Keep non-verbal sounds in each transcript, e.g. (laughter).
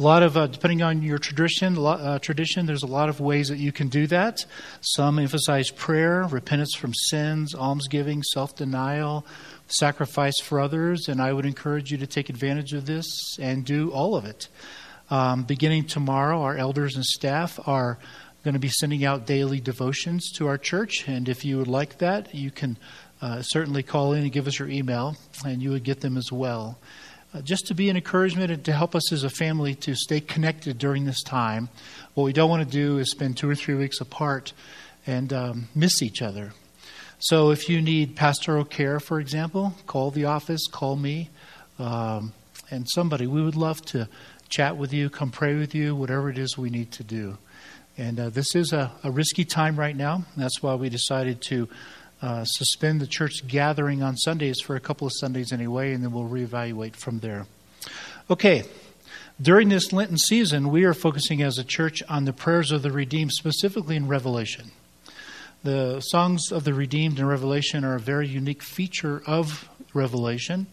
A lot of, uh, depending on your tradition, uh, tradition, there's a lot of ways that you can do that. Some emphasize prayer, repentance from sins, almsgiving, self denial, sacrifice for others, and I would encourage you to take advantage of this and do all of it. Um, beginning tomorrow, our elders and staff are going to be sending out daily devotions to our church, and if you would like that, you can uh, certainly call in and give us your email, and you would get them as well. Uh, just to be an encouragement and to help us as a family to stay connected during this time. What we don't want to do is spend two or three weeks apart and um, miss each other. So if you need pastoral care, for example, call the office, call me, um, and somebody. We would love to chat with you, come pray with you, whatever it is we need to do. And uh, this is a, a, risky time right now. That's why we decided to uh, suspend the church gathering on Sundays for a couple of Sundays anyway, and then we'll reevaluate from there. Okay, during this Lenten season, we are focusing as a church on the prayers of the redeemed, specifically in Revelation. The songs of the redeemed in Revelation are a very unique feature of Revelation.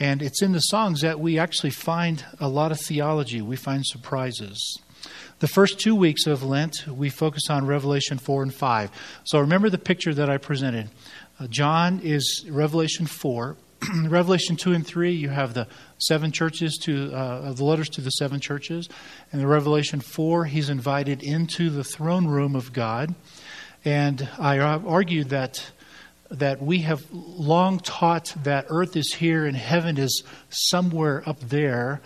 And it's in the songs that we actually find a lot of theology. We find surprises. The first two weeks of Lent, we focus on Revelation 4 and 5. So remember the picture that I presented. Uh, John is Revelation 4. (clears throat) Revelation 2 and 3, you have the seven churches to uh, the letters to the seven churches. And in Revelation 4, he's invited into the throne room of God. And I argued that that we have long taught that earth is here and heaven is somewhere up there.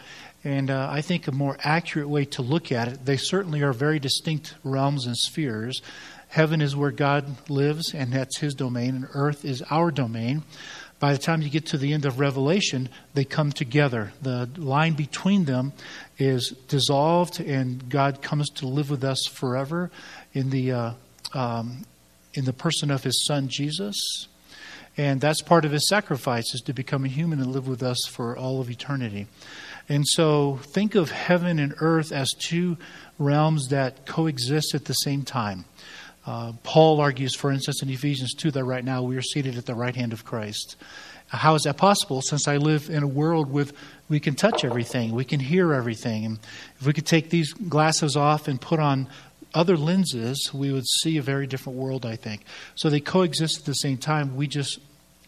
And uh, I think a more accurate way to look at it, they certainly are very distinct realms and spheres. Heaven is where God lives, and that's his domain, and earth is our domain. By the time you get to the end of Revelation, they come together. The line between them is dissolved, and God comes to live with us forever in the uh, um, in the person of his son Jesus. And that's part of his sacrifice is to become a human and live with us for all of eternity. And so think of heaven and earth as two realms that coexist at the same time. Uh, Paul argues, for instance, in Ephesians 2 that right now we are seated at the right hand of Christ. How is that possible? Since I live in a world with we can touch everything, we can hear everything. And if we could take these glasses off and put on other lenses, we would see a very different world, I think. So they coexist at the same time. We just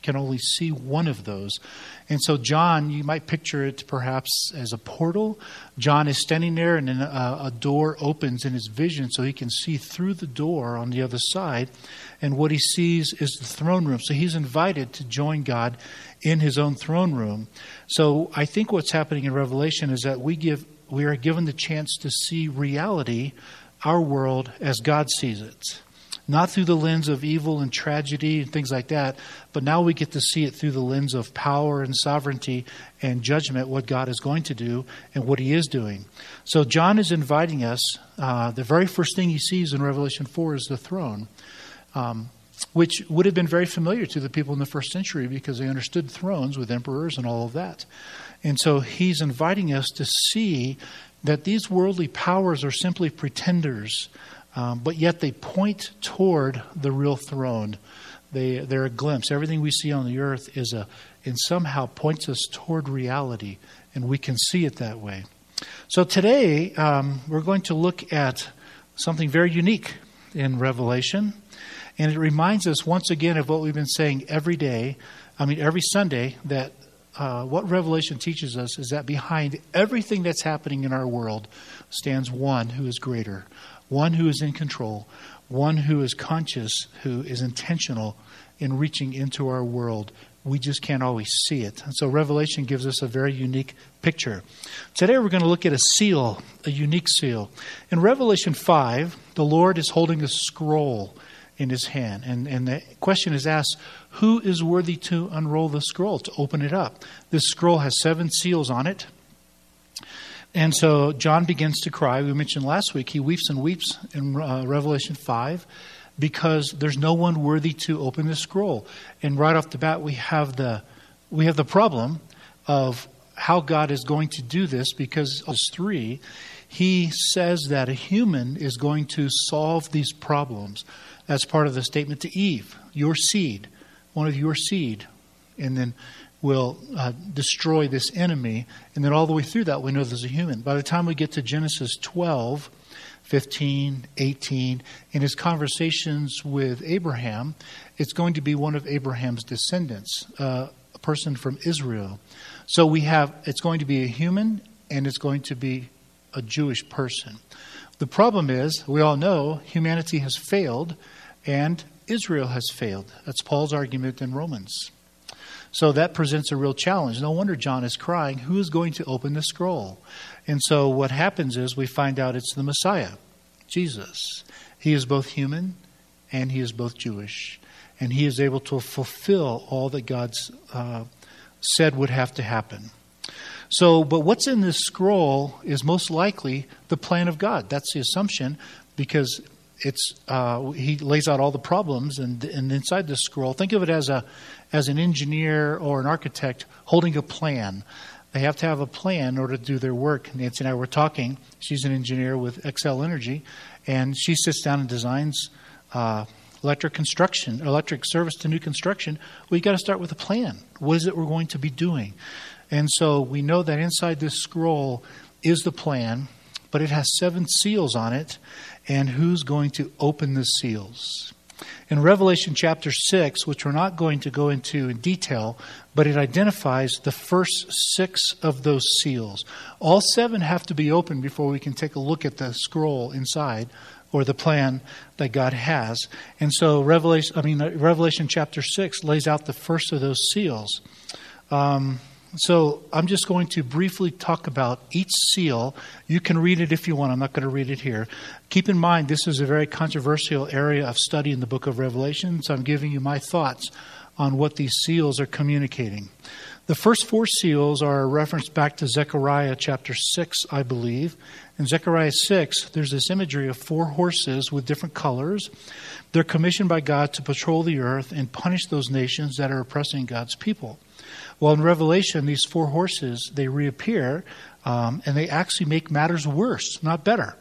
can only see one of those. And so, John, you might picture it perhaps as a portal. John is standing there, and then a, a, door opens in his vision so he can see through the door on the other side. And what he sees is the throne room. So, he's invited to join God in his own throne room. So, I think what's happening in Revelation is that we, give, we are given the chance to see reality our world as God sees it. Not through the lens of evil and tragedy and things like that, but now we get to see it through the lens of power and sovereignty and judgment, what God is going to do and what He is doing. So, John is inviting us. Uh, the very first thing he sees in Revelation 4 is the throne, um, which would have been very familiar to the people in the first century because they understood thrones with emperors and all of that. And so, he's inviting us to see that these worldly powers are simply pretenders, um, but yet they point toward the real throne. They, they're a glimpse. Everything we see on the earth is a, and somehow points us toward reality, and we can see it that way. So today, um, we're going to look at something very unique in Revelation, and it reminds us once again of what we've been saying every day, I mean, every Sunday, that uh, what Revelation teaches us is that behind everything that's happening in our world stands one who is greater, one who is in control, one who is conscious, who is intentional in reaching into our world. We just can't always see it. And so Revelation gives us a very unique picture. Today we're going to look at a seal, a unique seal. In Revelation 5, the Lord is holding a scroll in his hand. And, and the question is asked who is worthy to unroll the scroll, to open it up? This scroll has seven seals on it. And so John begins to cry. We mentioned last week he weeps and weeps in uh, Revelation 5 because there's no one worthy to open the scroll. And right off the bat, we have the, we have the problem of how God is going to do this because of 3 he says that a human is going to solve these problems. That's part of the statement to Eve your seed, one of your seed. And then will uh, destroy this enemy. And then all the way through that, we know there's a human. By the time we get to Genesis 12, 15, 18, in his conversations with Abraham, it's going to be one of Abraham's descendants, uh, a person from Israel. So we have, it's going to be a human and it's going to be a Jewish person. The problem is, we all know humanity has failed and Israel has failed. That's Paul's argument in Romans. So that presents a real challenge. No wonder John is crying, Who is going to open the scroll? And so what happens is we find out it's the Messiah, Jesus. He is both human and he is both Jewish. And he is able to fulfill all that God's uh, said would have to happen. So, but what's in this scroll is most likely the plan of God. That's the assumption because it's uh, he lays out all the problems and, and inside this scroll. Think of it as a as an engineer or an architect holding a plan. They have to have a plan in order to do their work. Nancy and I were talking. She's an engineer with Xcel Energy, and she sits down and designs uh, electric construction, electric service to new construction. You got to start with a plan. What is it we're going to be doing? And so we know that inside this scroll is the plan, but it has seven seals on it. And who's going to open the seals? In Revelation chapter 6, which we're not going to go into in detail, but it identifies the first six of those seals. All seven have to be opened before we can take a look at the scroll inside or the plan that God has. And so Revelation I mean Revelation chapter 6 lays out the first of those seals. Um, so I'm just going to briefly talk about each seal. You can read it if you want. I'm not going to read it here. Keep in mind, this is a very controversial area of study in the book of Revelation, so I'm giving you my thoughts on what these seals are communicating. The first four seals are a reference back to Zechariah chapter 6, I believe. In Zechariah 6, there's this imagery of four horses with different colors. They're commissioned by God to patrol the earth and punish those nations that are oppressing God's people. Well, in Revelation, these four horses, they reappear um, and they actually make matters worse, not better.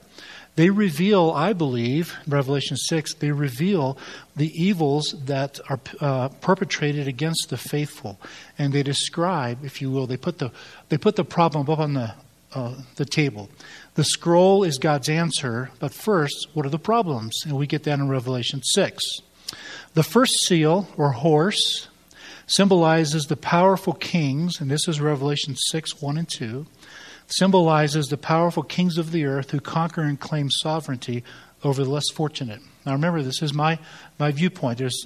They reveal, I believe, Revelation 6, they reveal the evils that are uh, perpetrated against the faithful. And they describe, if you will, they put the, they put the problem up on the, uh, the table. The scroll is God's answer, but first, what are the problems? And we get that in Revelation 6. The first seal, or horse, symbolizes the powerful kings, and this is Revelation 6 1 and 2, symbolizes the powerful kings of the earth who conquer and claim sovereignty over the less fortunate. Now remember, this is my, my viewpoint. There's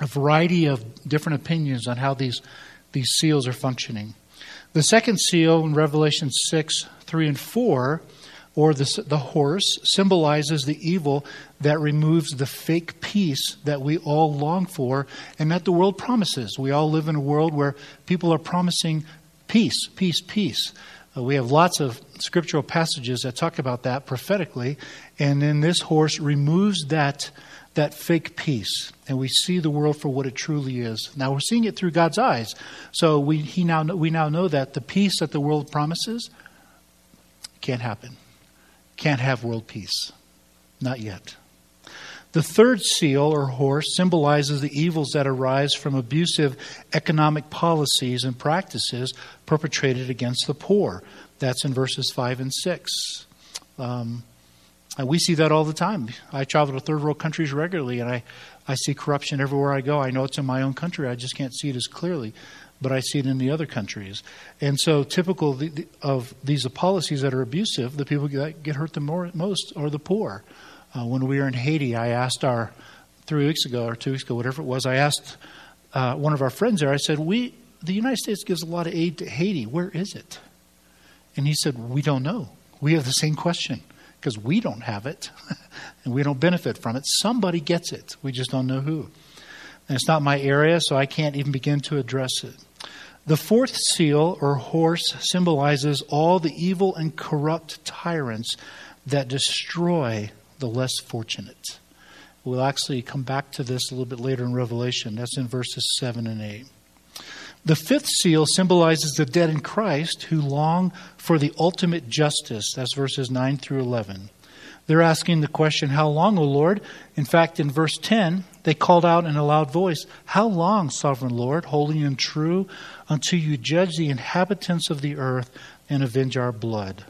a variety of different opinions on how these, these seals are functioning. The second seal in Revelation 6 3 and 4 or the, the horse symbolizes the evil that removes the fake peace that we all long for and that the world promises. We all live in a world where people are promising peace, peace, peace. Uh, we have lots of scriptural passages that talk about that prophetically, and then this horse removes that that fake peace, and we see the world for what it truly is. Now we're seeing it through God's eyes, so we he now we now know that the peace that the world promises can't happen can't have world peace. Not yet. The third seal, or horse, symbolizes the evils that arise from abusive economic policies and practices perpetrated against the poor. That's in verses 5 and 6. Um, and we see that all the time. I travel to third world countries regularly, and I, I see corruption everywhere I go. I know it's in my own country, I just can't see it as clearly but I see it in the other countries. And so, typical of these policies that are abusive, the people that get hurt the more, most are the poor. Uh, when we were in Haiti, I asked our three weeks ago or two weeks ago, whatever it was, I asked uh, one of our friends there. I said, "We, the United States gives a lot of aid to Haiti. Where is it?" And he said, "We don't know. We have the same question." Because we don't have it (laughs) and we don't benefit from it. Somebody gets it. We just don't know who. And it's not my area, so I can't even begin to address it. The fourth seal, or horse, symbolizes all the evil and corrupt tyrants that destroy the less fortunate. We'll actually come back to this a little bit later in Revelation. That's in verses 7 and 8. The fifth seal symbolizes the dead in Christ who long for the ultimate justice. That's verses 9 through 11. They're asking the question, How long, O Lord? In fact, in verse 10, they called out in a loud voice, How long, sovereign Lord, holy and true, until you judge the inhabitants of the earth and avenge our blood?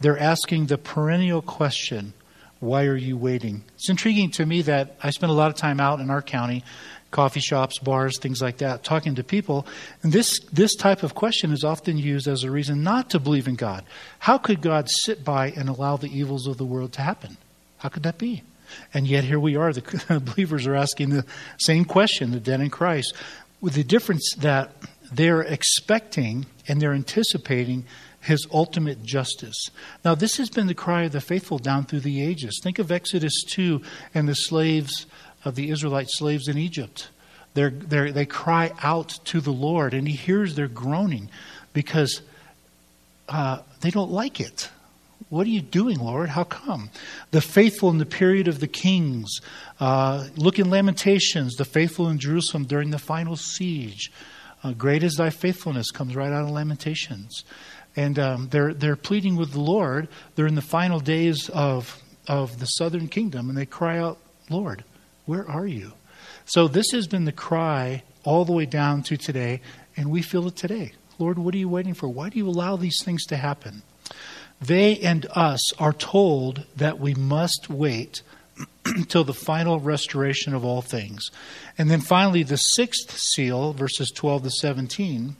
They're asking the perennial question, Why are you waiting? It's intriguing to me that I spend a lot of time out in our county coffee shops, bars, things like that, talking to people. And this, this type of question is often used as a reason not to believe in God. How could God sit by and allow the evils of the world to happen? How could that be? And yet here we are, the (laughs) believers are asking the same question, the dead in Christ, with the difference that they're expecting and they're anticipating his ultimate justice. Now, this has been the cry of the faithful down through the ages. Think of Exodus 2 and the slaves of the Israelite slaves in Egypt. They're, they're, they cry out to the Lord, and He hears their groaning because uh, they don't like it. What are you doing, Lord? How come? The faithful in the period of the kings. Uh, look in Lamentations, the faithful in Jerusalem during the final siege. Uh, Great is thy faithfulness comes right out of Lamentations. And um, they're, they're pleading with the Lord. They're in the final days of, of the southern kingdom, and they cry out, Lord, where are you? So this has been the cry all the way down to today, and we feel it today. Lord, what are you waiting for? Why do you allow these things to happen? They and us are told that we must wait (clears throat) until the final restoration of all things. And then finally, the sixth seal, verses 12 to 17,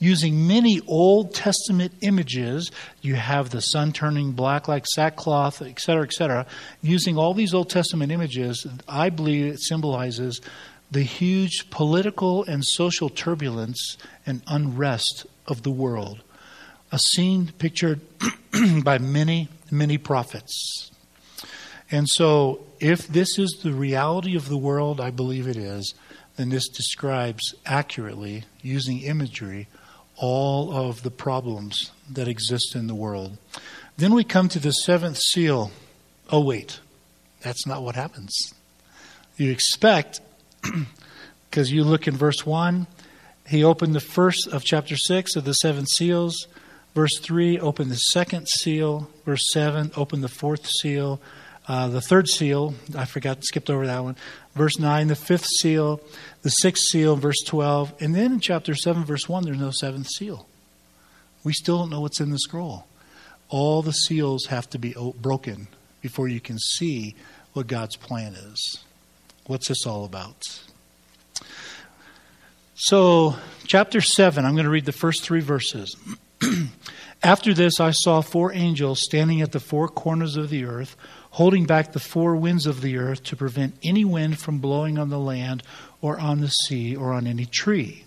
using many Old Testament images. You have the sun turning black like sackcloth, etc., etc. Using all these Old Testament images, I believe it symbolizes the huge political and social turbulence and unrest of the world. A scene pictured (clears throat) by many, many prophets. And so, if this is the reality of the world, I believe it is, then this describes accurately, using imagery, all of the problems that exist in the world. Then we come to the seventh seal. Oh, wait, that's not what happens. You expect, (clears throat) because you look in verse 1, he opened the first of chapter 6 of the seven seals. Verse 3 opened the second seal. Verse 7 opened the fourth seal. Uh, the third seal, I forgot, skipped over that one. Verse 9, the fifth seal the sixth seal, verse 12. And then in chapter 7, verse 1, there's no seventh seal. We still don't know what's in the scroll. All the seals have to be broken before you can see what God's plan is. What's this all about? So, chapter 7, I'm going to read the first three verses. (clears throat) After this, I saw four angels standing at the four corners of the earth, holding back the four winds of the earth to prevent any wind from blowing on the land or on the sea or on any tree.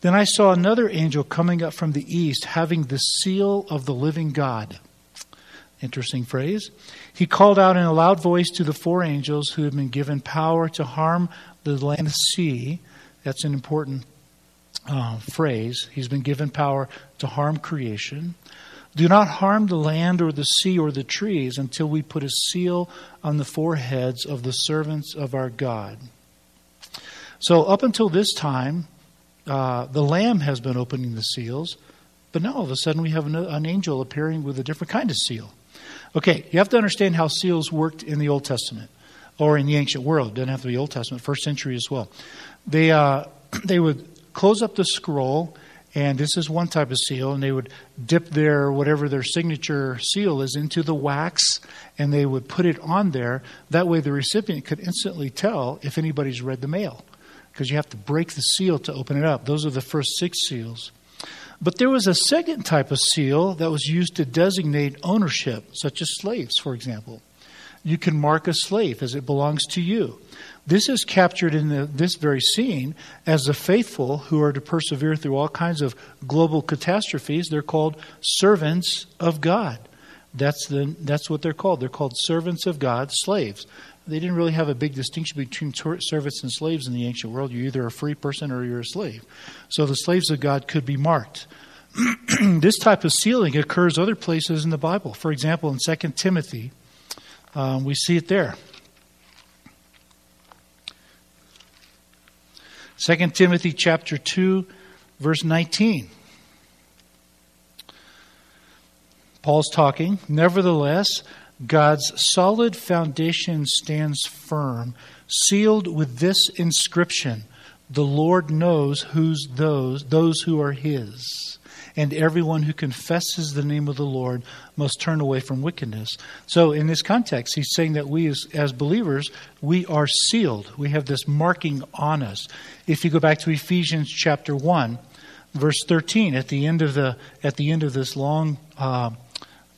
Then I saw another angel coming up from the east, having the seal of the living God. Interesting phrase. He called out in a loud voice to the four angels who had been given power to harm the land and the sea. That's an important uh, phrase. He's been given power to harm creation. Do not harm the land or the sea or the trees until we put a seal on the foreheads of the servants of our God. So, up until this time, uh, the Lamb has been opening the seals, but now all of a sudden we have an, an angel appearing with a different kind of seal. Okay, you have to understand how seals worked in the Old Testament or in the ancient world. It doesn't have to be Old Testament, first century as well. They, uh, (clears throat) they would close up the scroll, and this is one type of seal, and they would dip their whatever their signature seal is into the wax, and they would put it on there. That way, the recipient could instantly tell if anybody's read the mail because you have to break the seal to open it up. Those are the first six seals. But there was a second type of seal that was used to designate ownership, such as slaves, for example. You can mark a slave as it belongs to you. This is captured in the, this very scene as the faithful who are to persevere through all kinds of global catastrophes. They're called servants of God. That's, the, that's what they're called. They're called servants of God, slaves they didn't really have a big distinction between servants and slaves in the ancient world. You're either a free person or you're a slave. So the slaves of God could be marked. (clears throat) this type of sealing occurs other places in the Bible. For example, in 2 Timothy, um, we see it there. 2 Timothy chapter 2, verse 19. Paul's talking. Nevertheless, God's solid foundation stands firm, sealed with this inscription The Lord knows who's those, those who are his. And everyone who confesses the name of the Lord must turn away from wickedness. So, in this context, he's saying that we, as, as believers, we are sealed. We have this marking on us. If you go back to Ephesians chapter 1, verse 13, at the end of, the, at the end of this long uh,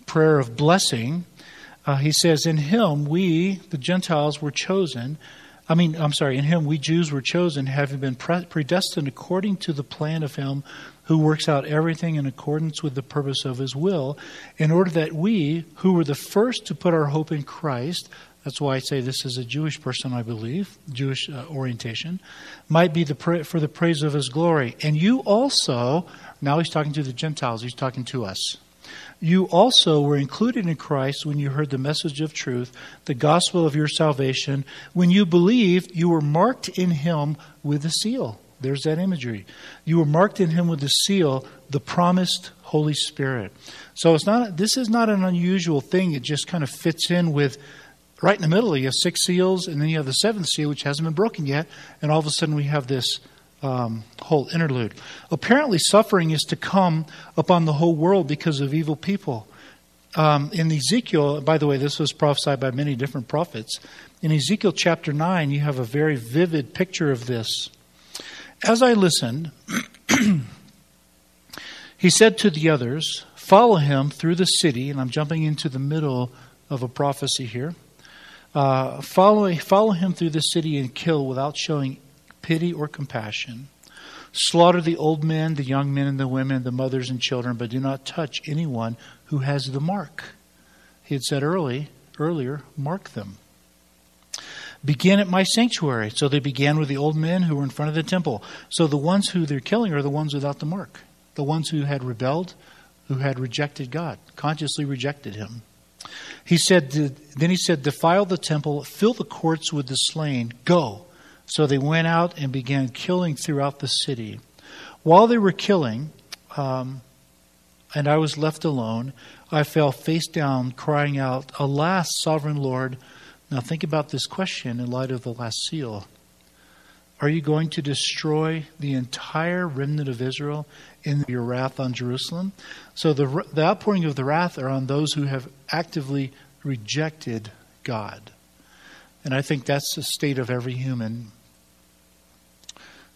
prayer of blessing, uh, he says, In him we, the Gentiles, were chosen. I mean, I'm sorry, in him we Jews were chosen, having been predestined according to the plan of him who works out everything in accordance with the purpose of his will, in order that we, who were the first to put our hope in Christ, that's why I say this is a Jewish person, I believe, Jewish uh, orientation, might be the pra- for the praise of his glory. And you also, now he's talking to the Gentiles, he's talking to us. You also were included in Christ when you heard the message of truth, the gospel of your salvation. When you believed, you were marked in him with a seal. There's that imagery. You were marked in him with the seal, the promised Holy Spirit. So it's not this is not an unusual thing. It just kind of fits in with right in the middle. You have six seals, and then you have the seventh seal, which hasn't been broken yet, and all of a sudden we have this um, whole interlude. Apparently, suffering is to come upon the whole world because of evil people. Um, in Ezekiel, by the way, this was prophesied by many different prophets. In Ezekiel chapter 9, you have a very vivid picture of this. As I listened, (clears throat) he said to the others, Follow him through the city, and I'm jumping into the middle of a prophecy here. Uh, follow, follow him through the city and kill without showing pity or compassion. Slaughter the old men, the young men, and the women, the mothers and children, but do not touch anyone who has the mark. He had said early, earlier, mark them. Begin at my sanctuary. So they began with the old men who were in front of the temple. So the ones who they're killing are the ones without the mark, the ones who had rebelled, who had rejected God, consciously rejected Him. He said, then he said, defile the temple, fill the courts with the slain, go. So they went out and began killing throughout the city. While they were killing, um, and I was left alone, I fell face down, crying out, Alas, sovereign Lord! Now think about this question in light of the last seal. Are you going to destroy the entire remnant of Israel in your wrath on Jerusalem? So the, the outpouring of the wrath are on those who have actively rejected God. And I think that's the state of every human.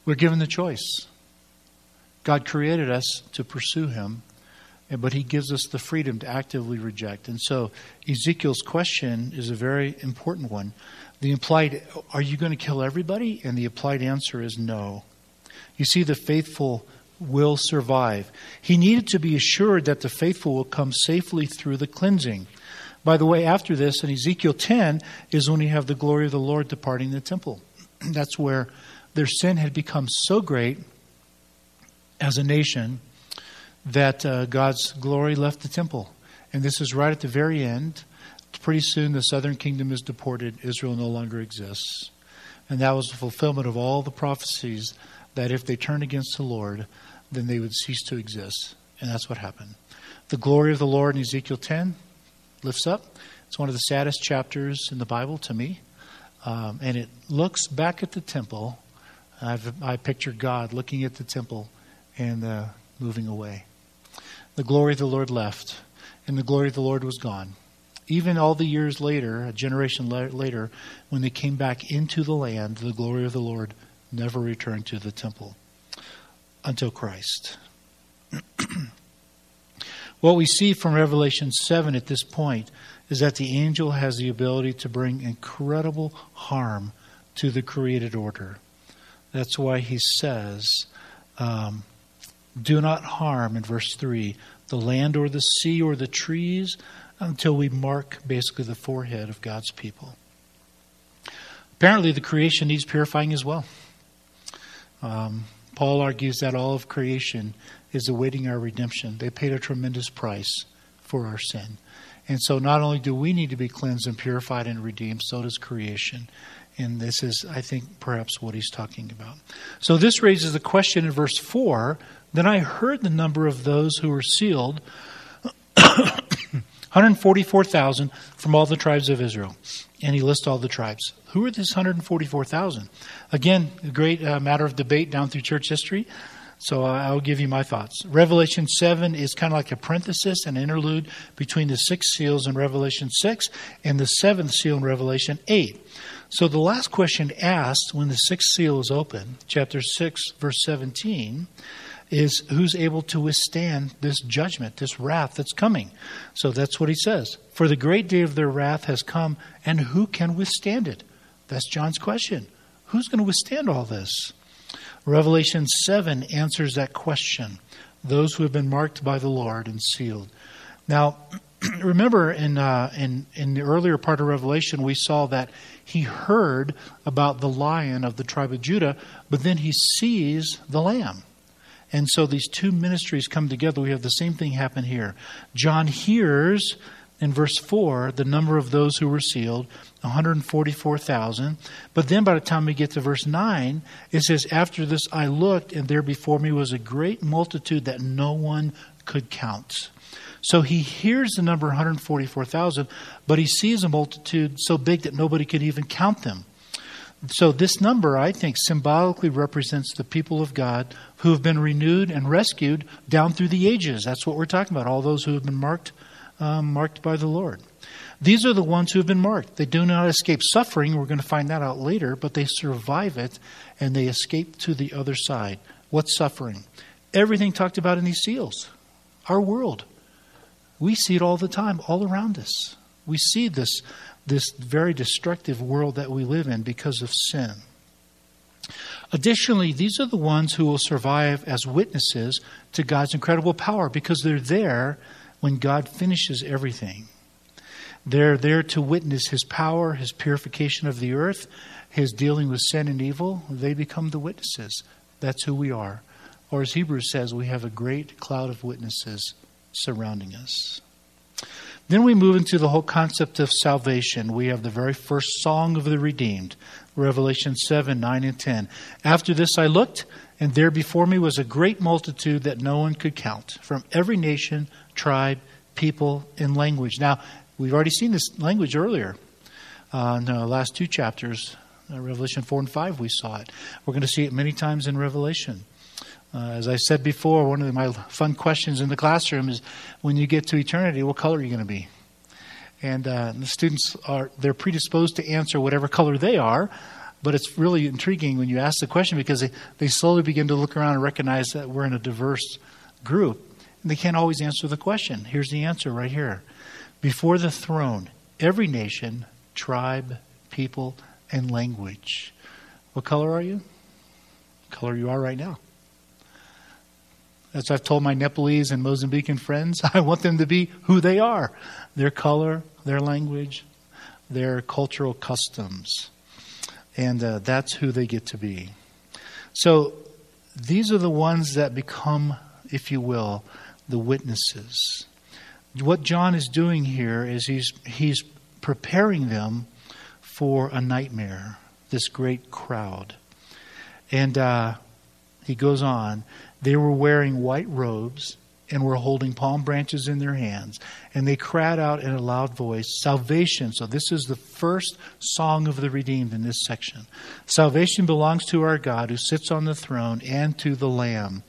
We're given the choice. God created us to pursue Him, but He gives us the freedom to actively reject. And so Ezekiel's question is a very important one. The implied, are you going to kill everybody? And the applied answer is no. You see, the faithful will survive. He needed to be assured that the faithful will come safely through the cleansing. By the way, after this, in Ezekiel 10, is when you have the glory of the Lord departing the temple. (clears throat) That's where their sin had become so great as a nation that uh, God's glory left the temple. And this is right at the very end. Pretty soon, the southern kingdom is deported. Israel no longer exists. And that was the fulfillment of all the prophecies that if they turned against the Lord, then they would cease to exist. And that's what happened. The glory of the Lord in Ezekiel 10 lifts up. It's one of the saddest chapters in the Bible to me. Um, and it looks back at the temple. I've, I picture God looking at the temple and uh, moving away. The glory of the Lord left, and the glory of the Lord was gone. Even all the years later, a generation later, when they came back into the land, the glory of the Lord never returned to the temple until Christ. (clears throat) what we see from Revelation 7 at this point is that the angel has the ability to bring incredible harm to the created order. That's why he says, um, Do not harm, in verse 3, the land or the sea or the trees until we mark basically the forehead of God's people. Apparently, the creation needs purifying as well. Um, Paul argues that all of creation is awaiting our redemption. They paid a tremendous price for our sin. And so not only do we need to be cleansed and purified and redeemed, so does creation. And this is, I think, perhaps what he's talking about. So this raises the question in verse 4 Then I heard the number of those who were sealed (coughs) 144,000 from all the tribes of Israel. And he lists all the tribes. Who are this 144,000? Again, a great uh, matter of debate down through church history. So I'll give you my thoughts. Revelation 7 is kind of like a parenthesis, an interlude between the six seals in Revelation 6 and the seventh seal in Revelation 8. So the last question asked when the sixth seal is open, chapter 6, verse 17, is who's able to withstand this judgment, this wrath that's coming. So that's what he says. For the great day of their wrath has come, and who can withstand it? That's John's question. Who's going to withstand all this? Revelation 7 answers that question those who have been marked by the Lord and sealed. Now, (clears throat) remember in, uh, in, in the earlier part of Revelation, we saw that he heard about the lion of the tribe of Judah, but then he sees the lamb. And so these two ministries come together. We have the same thing happen here. John hears in verse 4 the number of those who were sealed 144,000. But then by the time we get to verse 9, it says, After this I looked, and there before me was a great multitude that no one could count. So he hears the number 144,000, but he sees a multitude so big that nobody could even count them. So, this number, I think, symbolically represents the people of God who have been renewed and rescued down through the ages. That's what we're talking about, all those who have been marked, um, marked by the Lord. These are the ones who have been marked. They do not escape suffering. We're going to find that out later, but they survive it and they escape to the other side. What's suffering? Everything talked about in these seals. Our world. We see it all the time, all around us. We see this this very destructive world that we live in because of sin. Additionally, these are the ones who will survive as witnesses to God's incredible power because they're there when God finishes everything. They're there to witness His power, His purification of the earth, His dealing with sin and evil. They become the witnesses. That's who we are. Or as Hebrews says, we have a great cloud of witnesses surrounding us. Then we move into the whole concept of salvation. We have the very first song of the redeemed, Revelation 7, 9, and 10. After this I looked, and there before me was a great multitude that no one could count, from every nation, tribe, people, and language. Now, we've already seen this language earlier. Uh, in the last two chapters, uh, Revelation 4 and 5, we saw it. We're going to see it many times in Revelation. Uh, as I said before, one of my fun questions in the classroom is when you get to eternity, what color are you going to be? And uh, the students are they're predisposed to answer whatever color they are, but it's really intriguing when you ask the question because they, they slowly begin to look around and recognize that we're in a diverse group. They can't always answer the question. Here's the answer right here. Before the throne, every nation, tribe, people, and language. What color are you? Color you are right now. As I've told my Nepalese and Mozambican friends, (laughs) I want them to be who they are their color, their language, their cultural customs. And uh, that's who they get to be. So these are the ones that become, if you will, the witnesses. What John is doing here is he's, he's preparing them for a nightmare, this great crowd. And uh, he goes on they were wearing white robes and were holding palm branches in their hands. And they cried out in a loud voice, Salvation. So, this is the first song of the redeemed in this section. Salvation belongs to our God who sits on the throne and to the Lamb.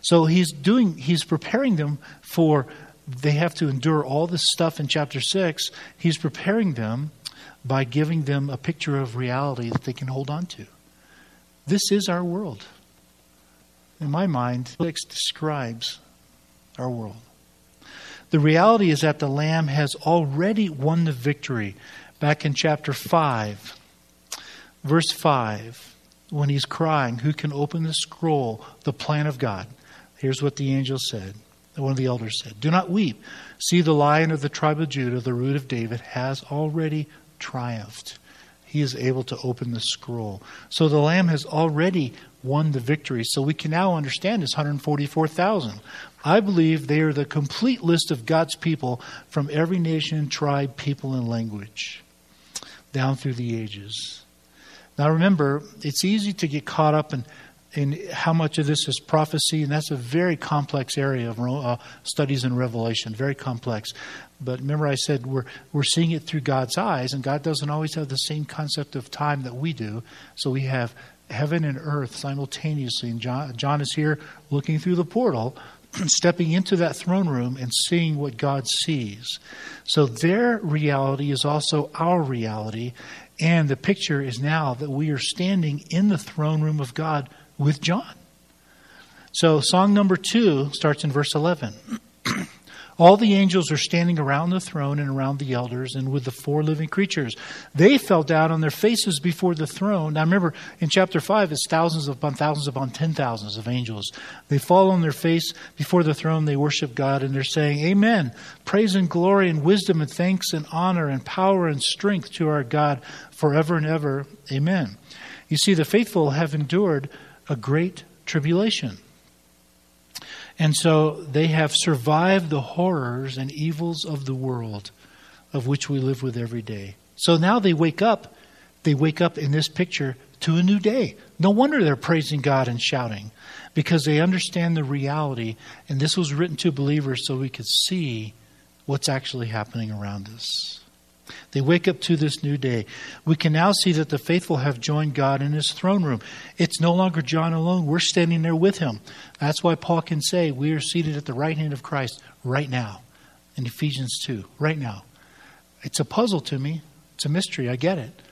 So, he's doing, he's preparing them for, they have to endure all this stuff in chapter 6. He's preparing them by giving them a picture of reality that they can hold on to. This is our world in my mind, six describes our world. The reality is that the Lamb has already won the victory. Back in chapter 5, verse 5, when he's crying, Who can open the scroll, the plan of God? Here's what the angel said. One of the elders said, Do not weep. See, the lion of the tribe of Judah, the root of David, has already triumphed. He is able to open the scroll. So the Lamb has already won the victory. So we can now understand this 144,000. I believe they are the complete list of God's people from every nation, tribe, people, and language down through the ages. Now remember, it's easy to get caught up in, and how much of this is prophecy, and that's a very complex area of uh, studies in Revelation, very complex. But remember, I said we're we're seeing it through God's eyes, and God doesn't always have the same concept of time that we do. So we have heaven and earth simultaneously, and John, John is here looking through the portal, (clears throat) stepping into that throne room and seeing what God sees. So their reality is also our reality, and the picture is now that we are standing in the throne room of God with John. So, song number two starts in verse 11. (clears throat) All the angels are standing around the throne and around the elders and with the four living creatures. They fell down on their faces before the throne. Now remember, in chapter 5, it's thousands upon thousands upon ten thousands of angels. They fall on their face before the throne. They worship God and they're saying, Amen. Praise and glory and wisdom and thanks and honor and power and strength to our God forever and ever. Amen. You see, the faithful have endured a great tribulation. And so they have survived the horrors and evils of the world of which we live with every day. So now they wake up, they wake up in this picture to a new day. No wonder they're praising God and shouting because they understand the reality. And this was written to believers so we could see what's actually happening around us. They wake up to this new day. We can now see that the faithful have joined God in his throne room. It's no longer John alone. We're standing there with him. That's why Paul can say we are seated at the right hand of Christ right now in Ephesians 2, right now. It's a puzzle to me. It's a mystery. I get it.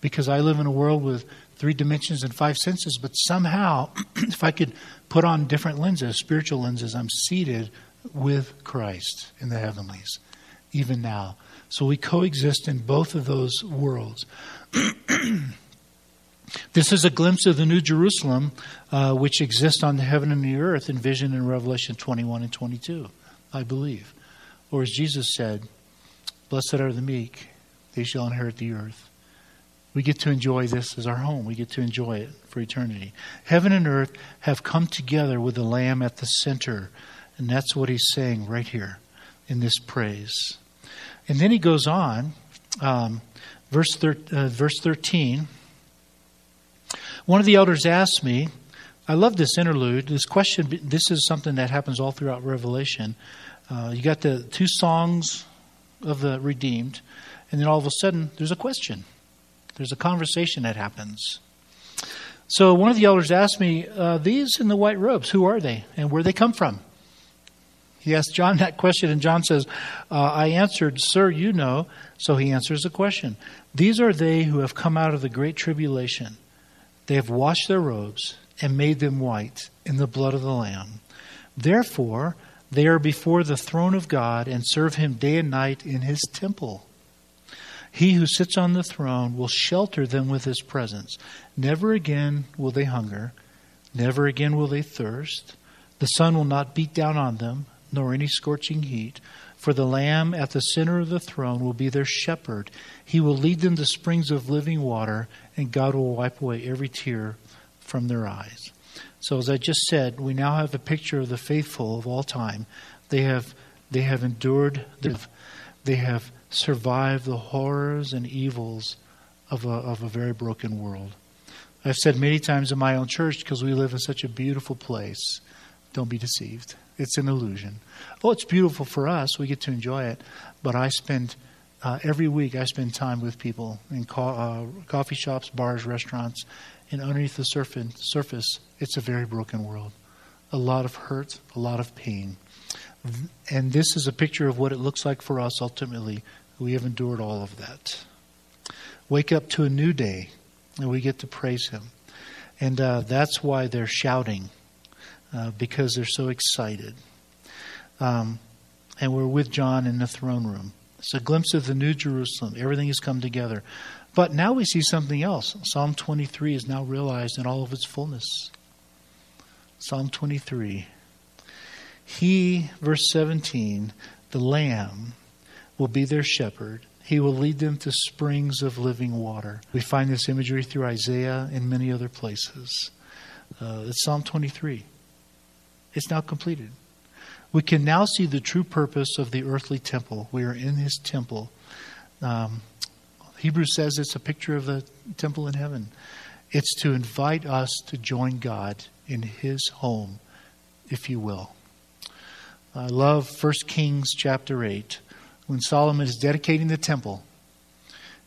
Because I live in a world with three dimensions and five senses, but somehow, (clears throat) if I could put on different lenses, spiritual lenses, I'm seated with Christ in the heavenlies, even now. So we coexist in both of those worlds. (clears throat) this is a glimpse of the New Jerusalem, uh, which exists on the heaven and the earth envisioned in Revelation 21 and 22, I believe. Or as Jesus said, Blessed are the meek, they shall inherit the earth. We get to enjoy this as our home. We get to enjoy it for eternity. Heaven and earth have come together with the Lamb at the center. And that's what he's saying right here in this praise. And then he goes on, um, verse, thir- uh, verse 13. One of the elders asked me, I love this interlude. This question, this is something that happens all throughout Revelation. Uh, you got the two songs of the redeemed, and then all of a sudden there's a question. There's a conversation that happens. So one of the elders asked me, uh, These in the white robes, who are they and where they come from? He asked John that question, and John says, uh, I answered, Sir, you know. So he answers the question. These are they who have come out of the great tribulation. They have washed their robes and made them white in the blood of the Lamb. Therefore, they are before the throne of God and serve him day and night in his temple. He who sits on the throne will shelter them with his presence. Never again will they hunger, never again will they thirst. The sun will not beat down on them nor any scorching heat. For the Lamb at the center of the throne will be their shepherd. He will lead them to springs of living water, and God will wipe away every tear from their eyes. So, as I just said, we now have a picture of the faithful of all time. They have, they have endured, they have survived the horrors and evils of a, of a very broken world. I've said many times in my own church, because we live in such a beautiful place, don't be deceived. It's an illusion. Oh, it's beautiful for us. We get to enjoy it. But I spend uh, every week. I spend time with people in co- uh, coffee shops, bars, restaurants, and underneath the surface, it's a very broken world. A lot of hurt, a lot of pain. And this is a picture of what it looks like for us ultimately. We have endured all of that. Wake up to a new day, and we get to praise Him. And uh, that's why they're shouting uh, because they're so excited. Um, and we're with John in the throne room. It's a glimpse of the New Jerusalem. Everything has come together. But now we see something else. Psalm 23 is now realized in all of its fullness. Psalm 23. He, verse 17, the Lamb, will be their shepherd. He will lead them to springs of living water. We find this imagery through Isaiah and many other places. Uh, it's Psalm 23. It's now completed. We can now see the true purpose of the earthly temple. We are in his temple. Um, Hebrews says it's a picture of the temple in heaven. It's to invite us to join God in His home, if you will. I love 1 Kings chapter 8 when Solomon is dedicating the temple.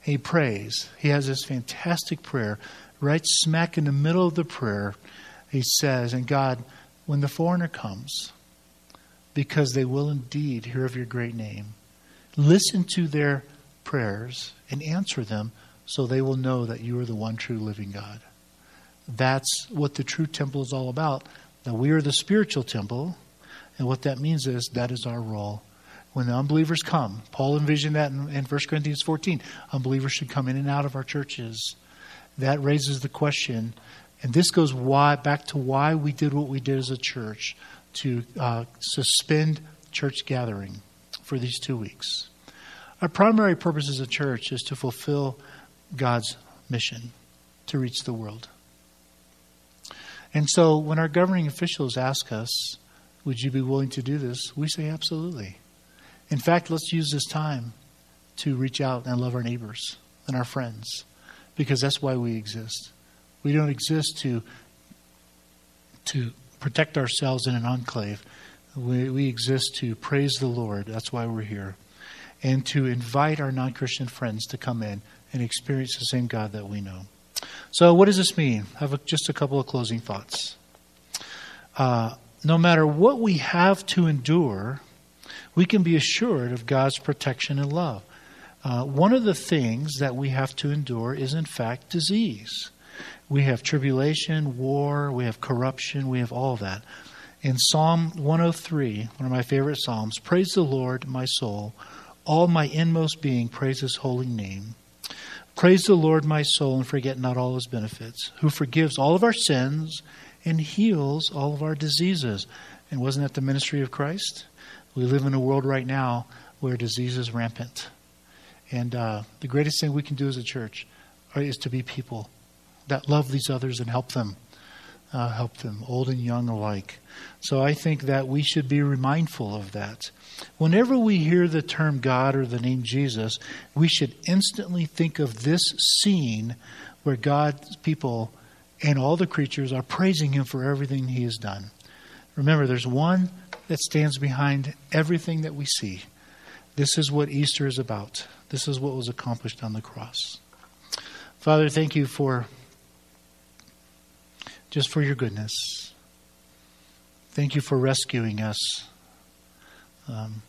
He prays. He has this fantastic prayer. Right smack in the middle of the prayer, he says, And God, when the foreigner comes, because they will indeed hear of your great name, listen to their prayers and answer them so they will know that you are the one true living God. That's what the true temple is all about. That we are the spiritual temple, and what that means is that is our role. When the unbelievers come, Paul envisioned that in, in 1 Corinthians 14. Unbelievers should come in and out of our churches. That raises the question, and this goes why back to why we did what we did as a church to uh, suspend church gathering for these two weeks. Our primary purpose as a church is to fulfill God's mission to reach the world. And so when our governing officials ask us, would you be willing to do this? We say absolutely. In fact, let's use this time to reach out and love our neighbors and our friends because that's why we exist. We don't exist to to protect ourselves in an enclave. We, we exist to praise the Lord. That's why we're here. And to invite our non Christian friends to come in and experience the same God that we know. So, what does this mean? I have a, just a couple of closing thoughts. Uh, no matter what we have to endure, we can be assured of God's protection and love. Uh, one of the things that we have to endure is, in fact, disease. We have tribulation, war, we have corruption, we have all of that. In Psalm 103, one of my favorite Psalms, praise the Lord, my soul. All my inmost being, praise his holy name. Praise the Lord, my soul, and forget not all his benefits, who forgives all of our sins and heals all of our diseases. And wasn't that the ministry of Christ? We live in a world right now where disease is rampant. And uh, the greatest thing we can do as a church is to be people that love these others and help them, uh, help them, old and young alike. So I think that we should be mindful of that. Whenever we hear the term God or the name Jesus, we should instantly think of this scene where God's people and all the creatures are praising Him for everything He has done. Remember, there's one that stands behind everything that we see. This is what Easter is about. This is what was accomplished on the cross. Father, thank you for just for your goodness. Thank you for rescuing us um,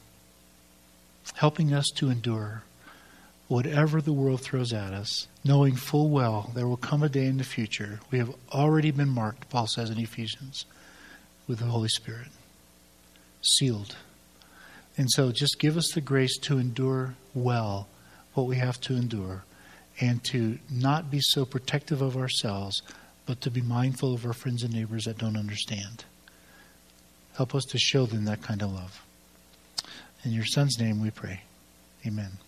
helping us to endure whatever the world throws at us, knowing full well there will come a day in the future. We have already been marked, Paul says in Ephesians, with the Holy Spirit, sealed. And so just give us the grace to endure well what we have to endure and to not be so protective of ourselves, but to be mindful of our friends and neighbors that don't understand. Help us to show them that kind of love. In your Son's name we pray. Amen.